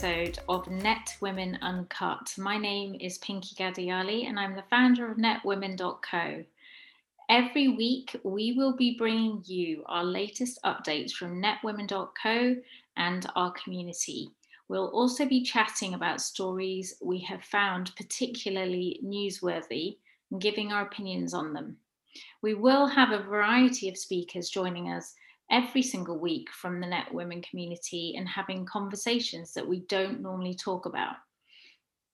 episode of Net Women Uncut. My name is Pinky Gadiali and I'm the founder of netwomen.co. Every week, we will be bringing you our latest updates from netwomen.co and our community. We'll also be chatting about stories we have found particularly newsworthy and giving our opinions on them. We will have a variety of speakers joining us every single week from the Net Women community and having conversations that we don't normally talk about.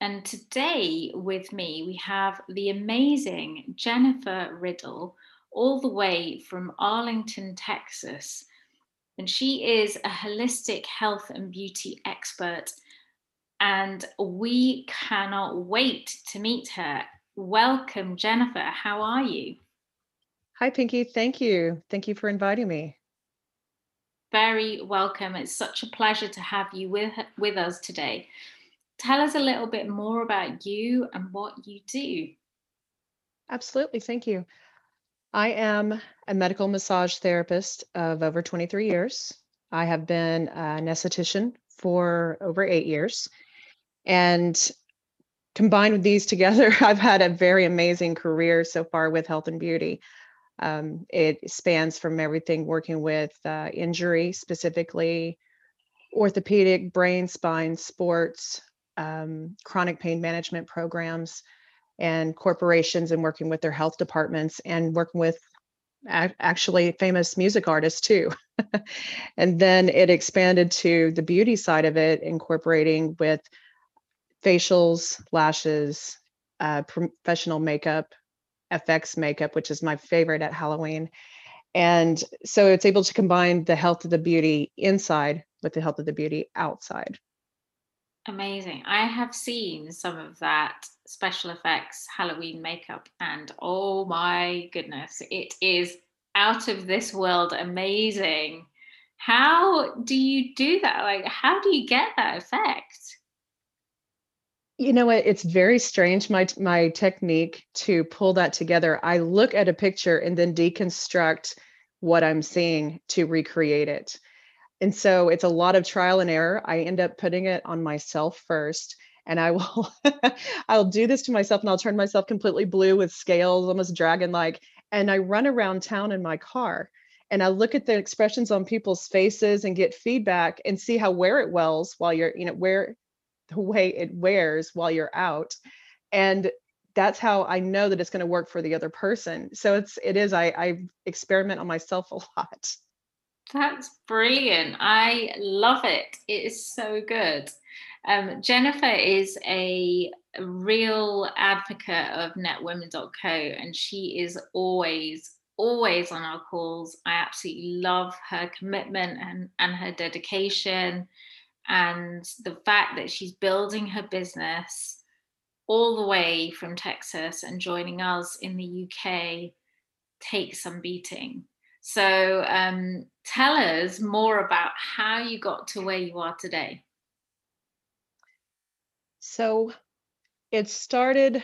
And today with me, we have the amazing Jennifer Riddle, all the way from Arlington, Texas. And she is a holistic health and beauty expert. And we cannot wait to meet her. Welcome, Jennifer. How are you? Hi, Pinky. Thank you. Thank you for inviting me. Very welcome. It's such a pleasure to have you with, with us today. Tell us a little bit more about you and what you do. Absolutely. Thank you. I am a medical massage therapist of over 23 years. I have been an esthetician for over eight years. And combined with these together, I've had a very amazing career so far with health and beauty. Um, it spans from everything working with uh, injury, specifically orthopedic, brain, spine, sports, um, chronic pain management programs, and corporations and working with their health departments and working with actually famous music artists too. and then it expanded to the beauty side of it, incorporating with facials, lashes, uh, professional makeup, FX makeup, which is my favorite at Halloween. And so it's able to combine the health of the beauty inside with the health of the beauty outside. Amazing. I have seen some of that special effects Halloween makeup, and oh my goodness, it is out of this world amazing. How do you do that? Like, how do you get that effect? You know what? It's very strange. My my technique to pull that together. I look at a picture and then deconstruct what I'm seeing to recreate it. And so it's a lot of trial and error. I end up putting it on myself first. And I will I'll do this to myself and I'll turn myself completely blue with scales, almost dragon-like. And I run around town in my car and I look at the expressions on people's faces and get feedback and see how where it wells while you're, you know, where the way it wears while you're out. And that's how I know that it's going to work for the other person. So it's it is I I experiment on myself a lot. That's brilliant. I love it. It is so good. Um, Jennifer is a real advocate of netwomen.co and she is always, always on our calls. I absolutely love her commitment and, and her dedication and the fact that she's building her business all the way from Texas and joining us in the UK takes some beating. So um, tell us more about how you got to where you are today. So it started,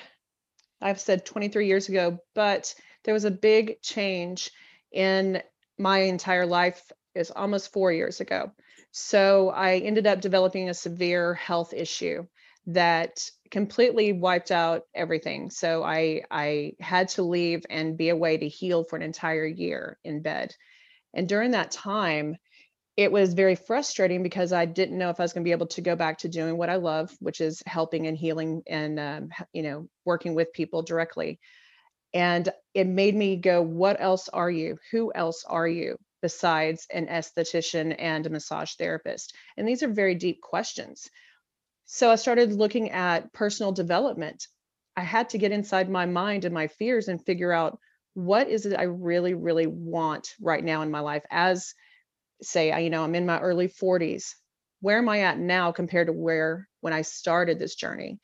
I've said 23 years ago, but there was a big change in my entire life is almost four years ago. So I ended up developing a severe health issue that completely wiped out everything. So I I had to leave and be away to heal for an entire year in bed. And during that time, it was very frustrating because I didn't know if I was going to be able to go back to doing what I love, which is helping and healing and um, you know working with people directly. And it made me go, what else are you? Who else are you besides an esthetician and a massage therapist? And these are very deep questions. So I started looking at personal development. I had to get inside my mind and my fears and figure out what is it I really, really want right now in my life as say, you know, I'm in my early 40s. Where am I at now compared to where when I started this journey?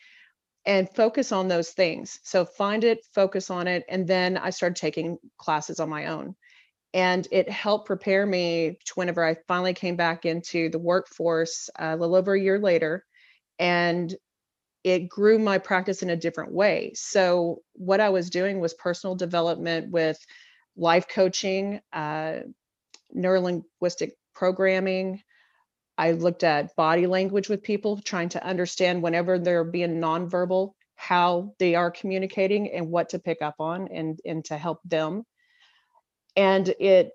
And focus on those things. So find it, focus on it. And then I started taking classes on my own. And it helped prepare me to whenever I finally came back into the workforce uh, a little over a year later and it grew my practice in a different way. So, what I was doing was personal development with life coaching, uh, neurolinguistic programming, I looked at body language with people, trying to understand whenever they're being nonverbal, how they are communicating and what to pick up on and, and to help them. And it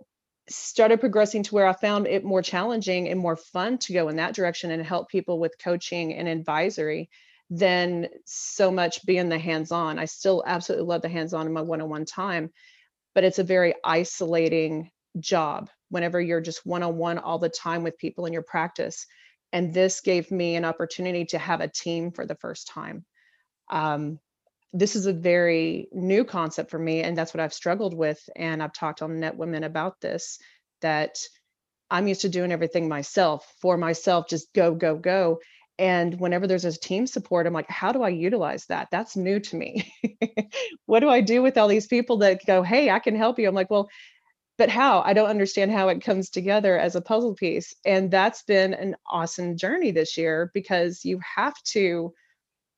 started progressing to where I found it more challenging and more fun to go in that direction and help people with coaching and advisory than so much being the hands-on. I still absolutely love the hands-on in my one-on-one time, but it's a very isolating job whenever you're just one-on-one all the time with people in your practice. And this gave me an opportunity to have a team for the first time. Um, this is a very new concept for me, and that's what I've struggled with. And I've talked on Net Women about this that I'm used to doing everything myself for myself, just go, go, go. And whenever there's a team support, I'm like, how do I utilize that? That's new to me. what do I do with all these people that go, hey, I can help you? I'm like, well, but how? I don't understand how it comes together as a puzzle piece. And that's been an awesome journey this year because you have to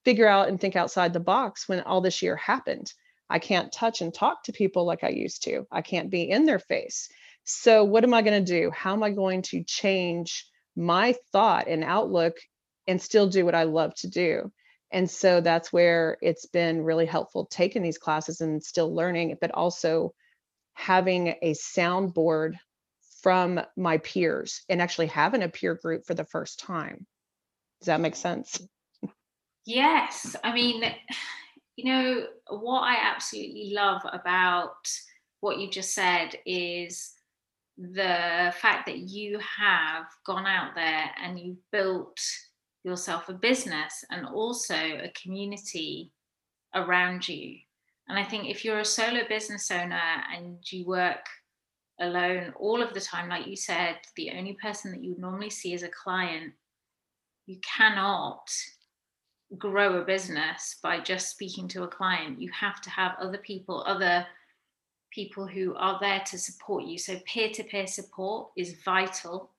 figure out and think outside the box when all this year happened. I can't touch and talk to people like I used to. I can't be in their face. So, what am I going to do? How am I going to change my thought and outlook and still do what I love to do. And so that's where it's been really helpful taking these classes and still learning, but also having a soundboard from my peers and actually having a peer group for the first time. Does that make sense? Yes. I mean, you know, what I absolutely love about what you just said is the fact that you have gone out there and you've built yourself a business and also a community around you. And I think if you're a solo business owner and you work alone all of the time, like you said, the only person that you would normally see as a client, you cannot grow a business by just speaking to a client. You have to have other people, other people who are there to support you. So peer to peer support is vital.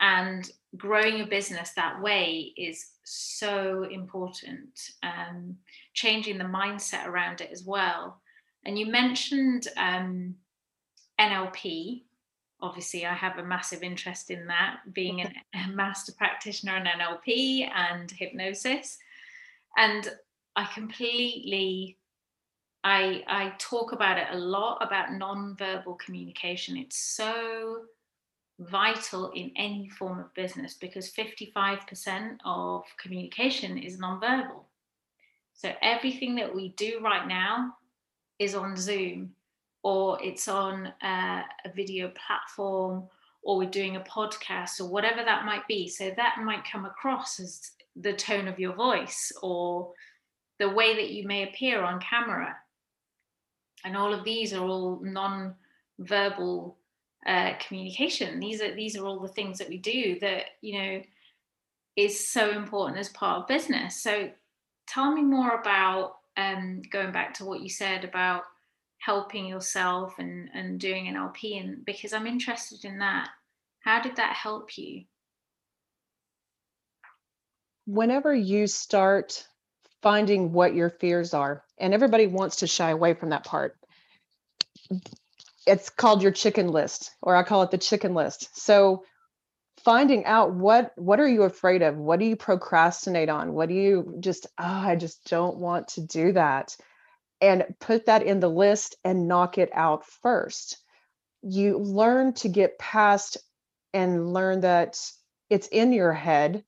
And growing a business that way is so important. Um, changing the mindset around it as well. And you mentioned um, NLP. Obviously, I have a massive interest in that, being an, a master practitioner in NLP and hypnosis. And I completely I I talk about it a lot about non-verbal communication. It's so vital in any form of business because 55% of communication is nonverbal. So everything that we do right now is on Zoom or it's on uh, a video platform or we're doing a podcast or whatever that might be. So that might come across as the tone of your voice or the way that you may appear on camera. And all of these are all non-verbal uh, communication. These are these are all the things that we do that you know is so important as part of business. So tell me more about um, going back to what you said about helping yourself and and doing NLP, and because I'm interested in that. How did that help you? Whenever you start finding what your fears are, and everybody wants to shy away from that part it's called your chicken list or i call it the chicken list. So finding out what what are you afraid of? What do you procrastinate on? What do you just oh, i just don't want to do that and put that in the list and knock it out first. You learn to get past and learn that it's in your head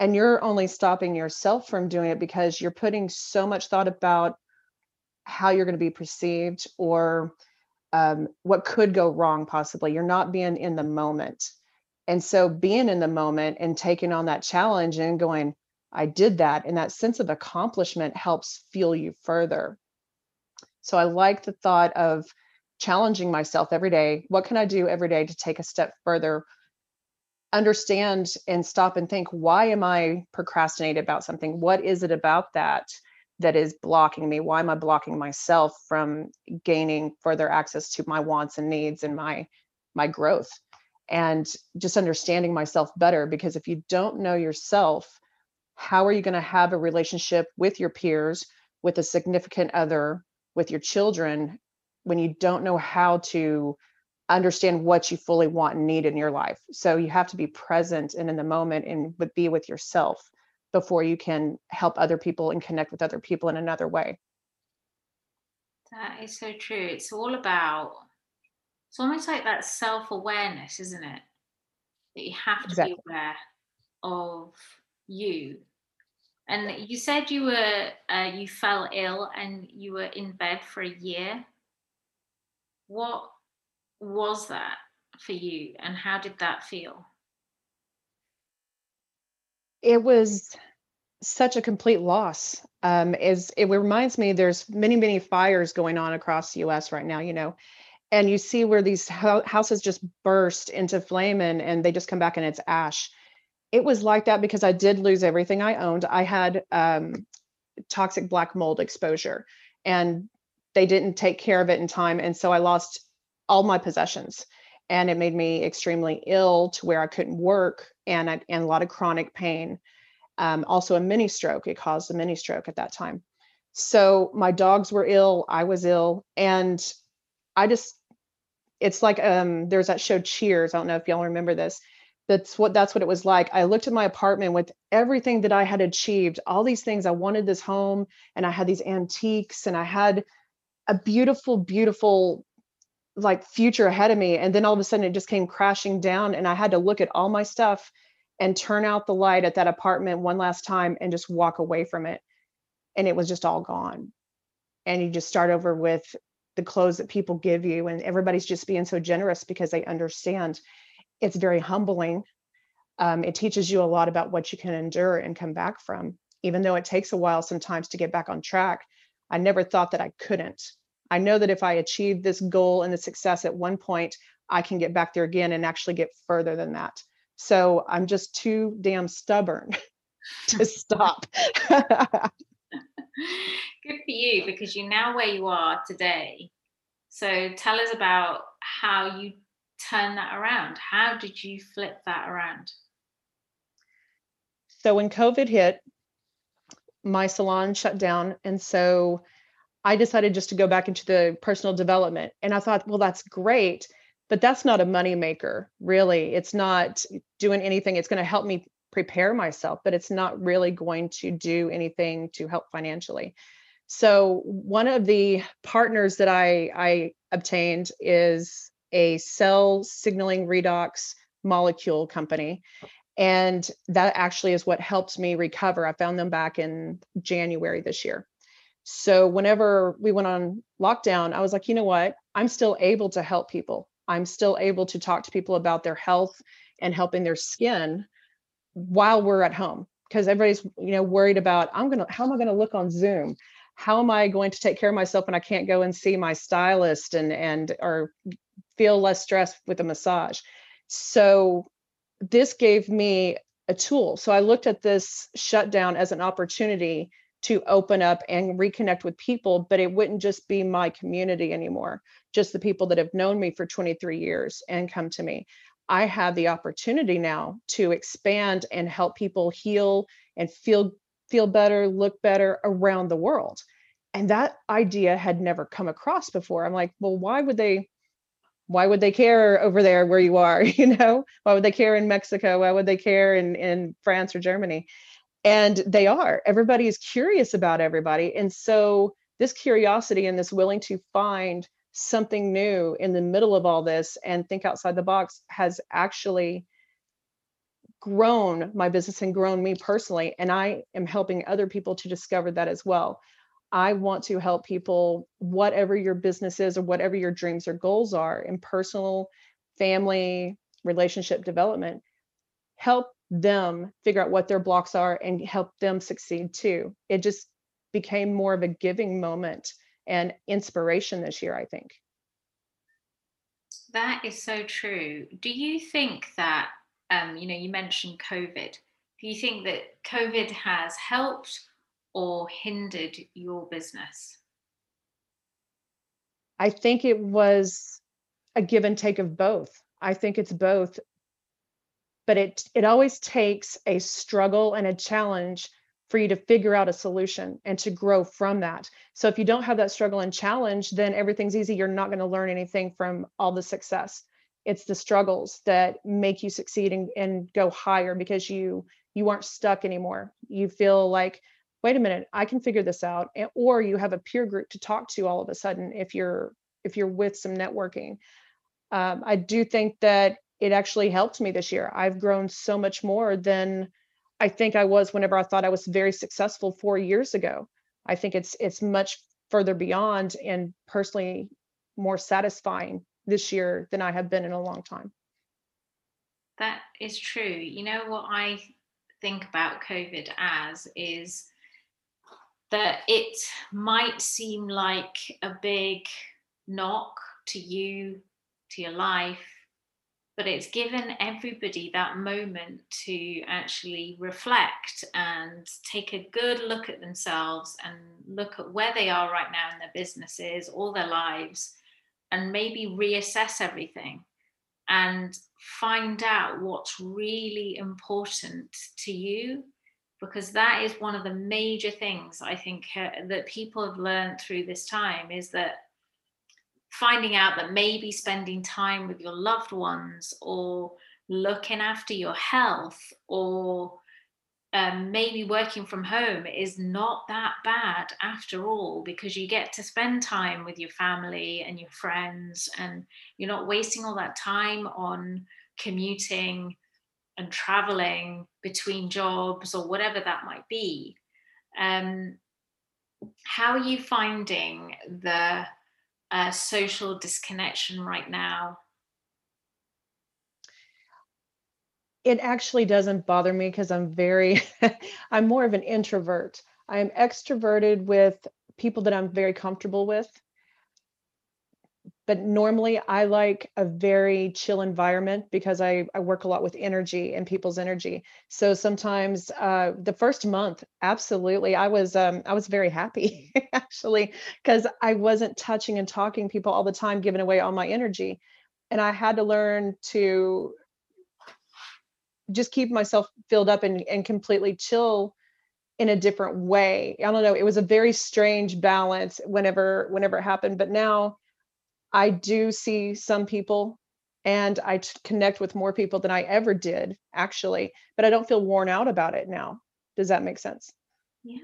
and you're only stopping yourself from doing it because you're putting so much thought about how you're going to be perceived or um, what could go wrong possibly. You're not being in the moment. And so being in the moment and taking on that challenge and going i did that and that sense of accomplishment helps fuel you further. So i like the thought of challenging myself every day. What can i do every day to take a step further understand and stop and think why am i procrastinating about something? What is it about that that is blocking me? Why am i blocking myself from gaining further access to my wants and needs and my my growth? And just understanding myself better because if you don't know yourself how are you going to have a relationship with your peers with a significant other with your children when you don't know how to understand what you fully want and need in your life. So you have to be present and in the moment and be with yourself before you can help other people and connect with other people in another way. That is so true. It's all about it's almost like that self-awareness, isn't it? That you have to exactly. be aware of you. And you said you were uh, you fell ill and you were in bed for a year. What was that for you and how did that feel? It was such a complete loss. Um, is it reminds me there's many many fires going on across the U.S. right now. You know, and you see where these ho- houses just burst into flame and and they just come back and it's ash. It was like that because I did lose everything I owned. I had um, toxic black mold exposure, and they didn't take care of it in time, and so I lost all my possessions and it made me extremely ill to where I couldn't work and, I, and a lot of chronic pain. Um, also, a mini stroke. It caused a mini stroke at that time. So my dogs were ill. I was ill, and I just it's like um, there's that show Cheers. I don't know if y'all remember this. That's what that's what it was like. I looked at my apartment with everything that I had achieved, all these things. I wanted this home, and I had these antiques, and I had a beautiful, beautiful like future ahead of me and then all of a sudden it just came crashing down and i had to look at all my stuff and turn out the light at that apartment one last time and just walk away from it. And it was just all gone. And you just start over with the clothes that people give you and everybody's just being so generous because they understand. It's very humbling. Um, it teaches you a lot about what you can endure and come back from. Even though it takes a while sometimes to get back on track i never thought that i couldn't I know that if I achieve this goal and the success at one point, I can get back there again and actually get further than that. So I'm just too damn stubborn to stop. Good for you because you're now where you are today. So tell us about how you turn that around. How did you flip that around? So when COVID hit, my salon shut down. And so I decided just to go back into the personal development. And I thought, well, that's great, but that's not a money maker, really. It's not doing anything. It's going to help me prepare myself, but it's not really going to do anything to help financially. So one of the partners that I, I obtained is a cell signaling redox molecule company. And that actually is what helped me recover. I found them back in January this year. So whenever we went on lockdown, I was like, you know what? I'm still able to help people. I'm still able to talk to people about their health and helping their skin while we're at home because everybody's you know worried about I'm going to how am I going to look on Zoom? How am I going to take care of myself when I can't go and see my stylist and and or feel less stressed with a massage? So this gave me a tool. So I looked at this shutdown as an opportunity to open up and reconnect with people, but it wouldn't just be my community anymore, just the people that have known me for 23 years and come to me. I have the opportunity now to expand and help people heal and feel feel better, look better around the world. And that idea had never come across before. I'm like, well, why would they why would they care over there where you are you know why would they care in mexico why would they care in in france or germany and they are. Everybody is curious about everybody. And so this curiosity and this willing to find something new in the middle of all this and think outside the box has actually grown my business and grown me personally. And i am helping other people to discover that as well. I want to help people whatever your business is or whatever your dreams or goals are in personal family relationship development help them figure out what their blocks are and help them succeed too. It just became more of a giving moment and inspiration this year, I think. That is so true. Do you think that, um, you know, you mentioned COVID. Do you think that COVID has helped or hindered your business? I think it was a give and take of both. I think it's both but it it always takes a struggle and a challenge for you to figure out a solution and to grow from that. So if you don't have that struggle and challenge, then everything's easy. You're not going to learn anything from all the success. It's the struggles that make you succeed and, and go higher because you you aren't stuck anymore. You feel like, wait a minute, I can figure this out. Or you have a peer group to talk to all of a sudden if you're if you're with some networking. Um, I do think that it actually helped me this year. I've grown so much more than I think I was whenever I thought I was very successful four years ago. I think it's it's much further beyond and personally more satisfying this year than I have been in a long time. That is true. You know what I think about COVID as is that it might seem like a big knock to you, to your life, but it's given everybody that moment to actually reflect and take a good look at themselves and look at where they are right now in their businesses, all their lives, and maybe reassess everything and find out what's really important to you because that is one of the major things i think uh, that people have learned through this time is that finding out that maybe spending time with your loved ones or looking after your health or um, maybe working from home is not that bad after all because you get to spend time with your family and your friends and you're not wasting all that time on commuting and traveling between jobs or whatever that might be. Um, how are you finding the uh, social disconnection right now? It actually doesn't bother me because I'm very, I'm more of an introvert. I'm extroverted with people that I'm very comfortable with but normally I like a very chill environment because I, I work a lot with energy and people's energy. So sometimes uh, the first month, absolutely, I was um, I was very happy actually because I wasn't touching and talking people all the time, giving away all my energy, and I had to learn to just keep myself filled up and, and completely chill in a different way. I don't know. It was a very strange balance whenever whenever it happened, but now I do see some people and I connect with more people than I ever did actually, but I don't feel worn out about it now. Does that make sense? Yeah,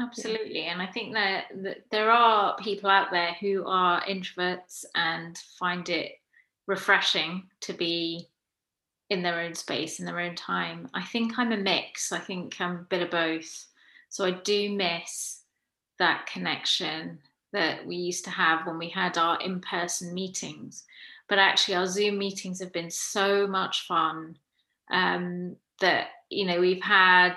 absolutely. And I think that, that there are people out there who are introverts and find it refreshing to be in their own space in their own time. I think I'm a mix. I think I'm a bit of both. So I do miss that connection that we used to have when we had our in person meetings. But actually, our Zoom meetings have been so much fun um, that, you know, we've had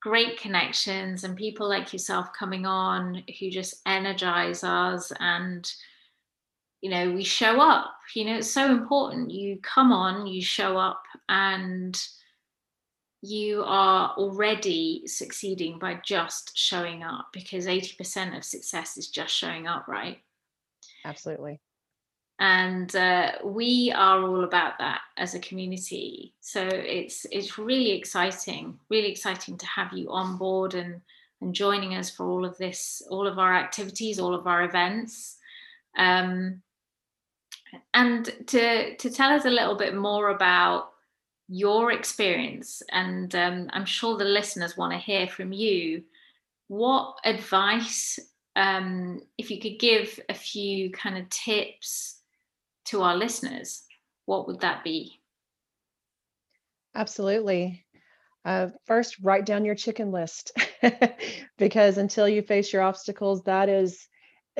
great connections and people like yourself coming on who just energize us and you know we show up you know it's so important you come on you show up and you are already succeeding by just showing up because 80% of success is just showing up, right? Absolutely. And uh, we are all about that as a community. So it's it's really exciting, really exciting to have you on board and and joining us for all of this, all of our activities, all of our events. Um, and to to tell us a little bit more about your experience, and um, I'm sure the listeners want to hear from you. What advice, um, if you could give a few kind of tips to our listeners, what would that be? Absolutely. Uh, first, write down your chicken list because until you face your obstacles, that is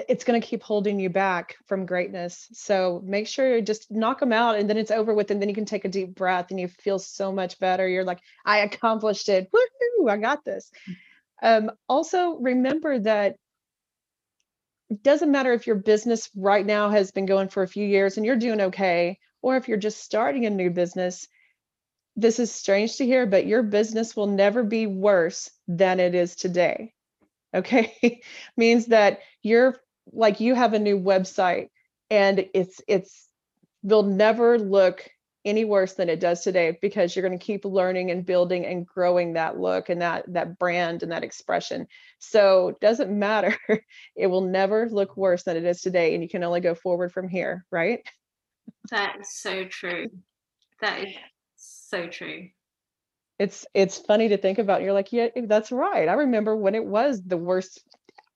it's going to keep holding you back from greatness. So make sure you just knock them out and then it's over with. And then you can take a deep breath and you feel so much better. You're like, I accomplished it. Woohoo, I got this. Um, also, remember that it doesn't matter if your business right now has been going for a few years and you're doing okay, or if you're just starting a new business. This is strange to hear, but your business will never be worse than it is today okay means that you're like you have a new website and it's it's they'll never look any worse than it does today because you're going to keep learning and building and growing that look and that that brand and that expression. So it doesn't matter. It will never look worse than it is today and you can only go forward from here right? That is so true. That is so true. It's it's funny to think about you're like yeah that's right. I remember when it was the worst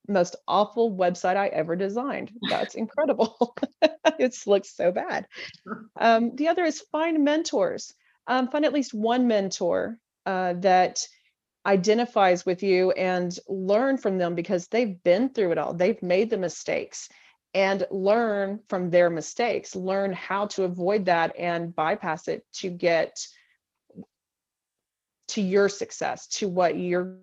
most awful website I ever designed. That's incredible. it looks so bad. Um, the other is find mentors. Um, find at least one mentor uh, that identifies with you and learn from them because they've been through it all. They've made the mistakes and learn from their mistakes. Learn how to avoid that and bypass it to get to your success, to what you're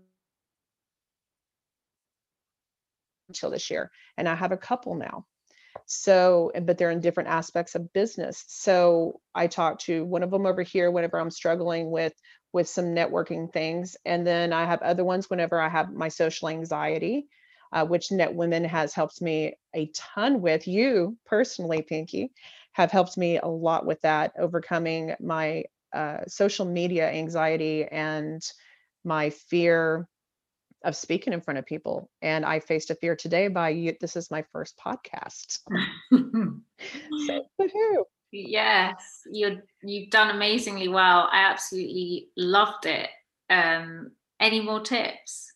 until this year. And I have a couple now. So, but they're in different aspects of business. So I talk to one of them over here whenever I'm struggling with with some networking things, and then I have other ones whenever I have my social anxiety, uh, which Net Women has helped me a ton with. You personally, Pinky, have helped me a lot with that, overcoming my uh, social media anxiety and my fear of speaking in front of people. And I faced a fear today by you. This is my first podcast. so, woohoo. Yes, you're you've done amazingly well. I absolutely loved it. Um, any more tips?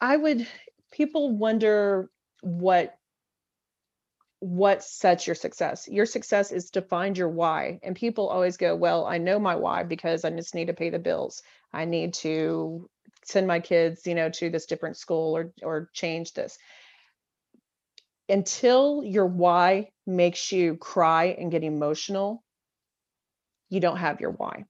I would people wonder what what sets your success. Your success is to find your why. And people always go, Well, I know my why because I just need to pay the bills. I need to send my kids, you know, to this different school or or change this. Until your why makes you cry and get emotional, you don't have your why.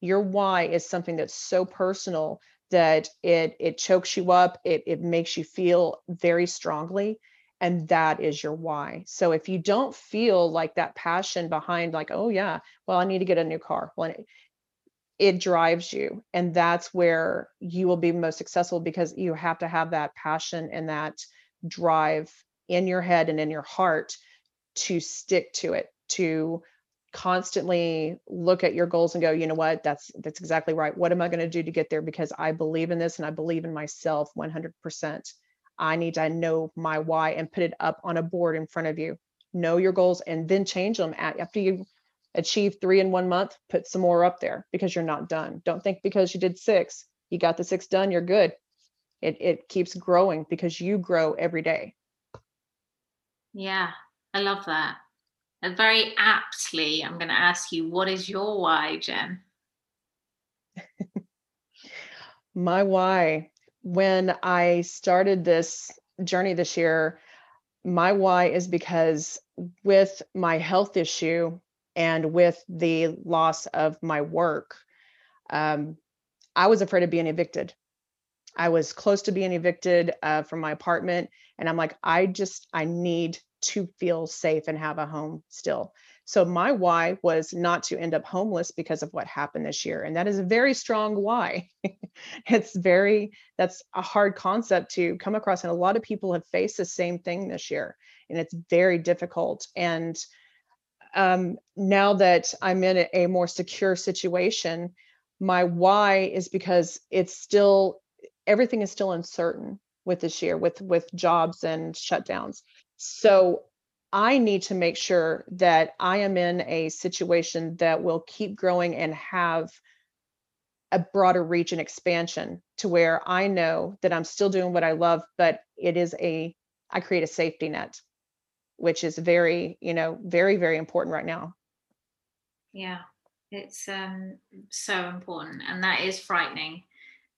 Your why is something that's so personal that it it chokes you up, it it makes you feel very strongly and that is your why. So if you don't feel like that passion behind like oh yeah well i need to get a new car well it, it drives you and that's where you will be most successful because you have to have that passion and that drive in your head and in your heart to stick to it to constantly look at your goals and go you know what? That's that's exactly right. What am i going to do to get there? Because i believe in this and i believe in myself 100% I need to know my why and put it up on a board in front of you. Know your goals and then change them at, after you achieve three in one month, put some more up there because you're not done. Don't think because you did six, you got the six done, you're good. It it keeps growing because you grow every day. Yeah, I love that. And very aptly, I'm going to ask you, what is your why, Jen? my why when I started this journey this year, my why is because with my health issue and with the loss of my work, um, I was afraid of being evicted. I was close to being evicted uh, from my apartment. And I'm like, I just, I need to feel safe and have a home still. So my why was not to end up homeless because of what happened this year. And that is a very strong why. it's very, that's a hard concept to come across. And a lot of people have faced the same thing this year. And it's very difficult. And um, now that I'm in a, more secure situation, my why is because it's still, everything is still uncertain with this year with with jobs and shutdowns so I need to make sure that I am in a situation that will keep growing and have a broader reach and expansion to where I know that I'm still doing what I love, but it is a, I create a safety net, which is very, you know, very, very important right now. Yeah, it's um, so important. And that is frightening,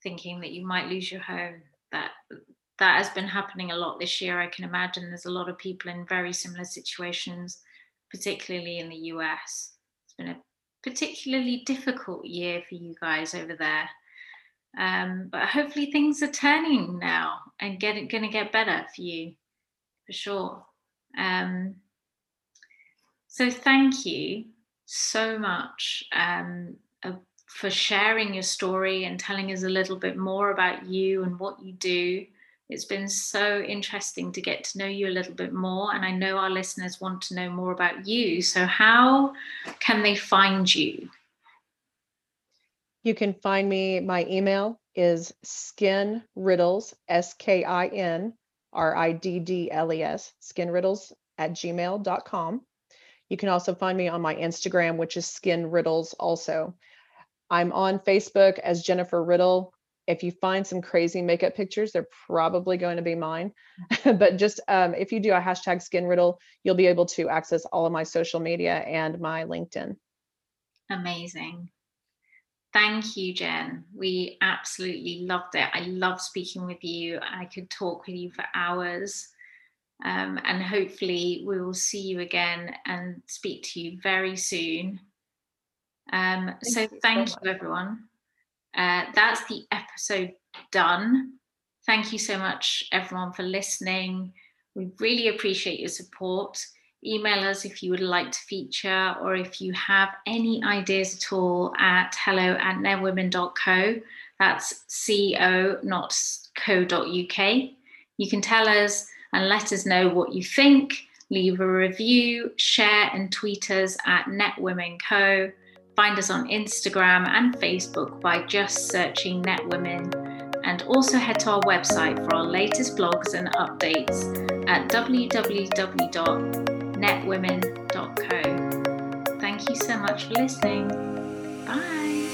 thinking that you might lose your home, that that has been happening a lot this year. I can imagine there's a lot of people in very similar situations, particularly in the US. It's been a particularly difficult year for you guys over there. Um, but hopefully things are turning now and getting going to get better for you, for sure. Um, so thank you so much um, uh, for sharing your story and telling us a little bit more about you and what you do It's been so interesting to get to know you a little bit more. And I know our listeners want to know more about you. So, how can they find you? You can find me, my email is skin riddles, S K I N R I D D L E S, skin riddles at gmail.com. You can also find me on my Instagram, which is skin riddles also. I'm on Facebook as Jennifer Riddle. If you find some crazy makeup pictures, they're probably going to be mine. but just um, if you do a hashtag skin riddle, you'll be able to access all of my social media and my LinkedIn. Amazing. Thank you, Jen. We absolutely loved it. I love speaking with you. I could talk with you for hours. Um, and hopefully, we will see you again and speak to you very soon. Um, thank so, you thank so you, everyone. Uh, that's the episode done. Thank you so much, everyone, for listening. We really appreciate your support. Email us if you would like to feature or if you have any ideas at all at hello at netwomen.co. That's co, not co.uk. You can tell us and let us know what you think. Leave a review, share, and tweet us at netwomenco. Find us on Instagram and Facebook by just searching netwomen. And also head to our website for our latest blogs and updates at www.netwomen.co. Thank you so much for listening. Bye.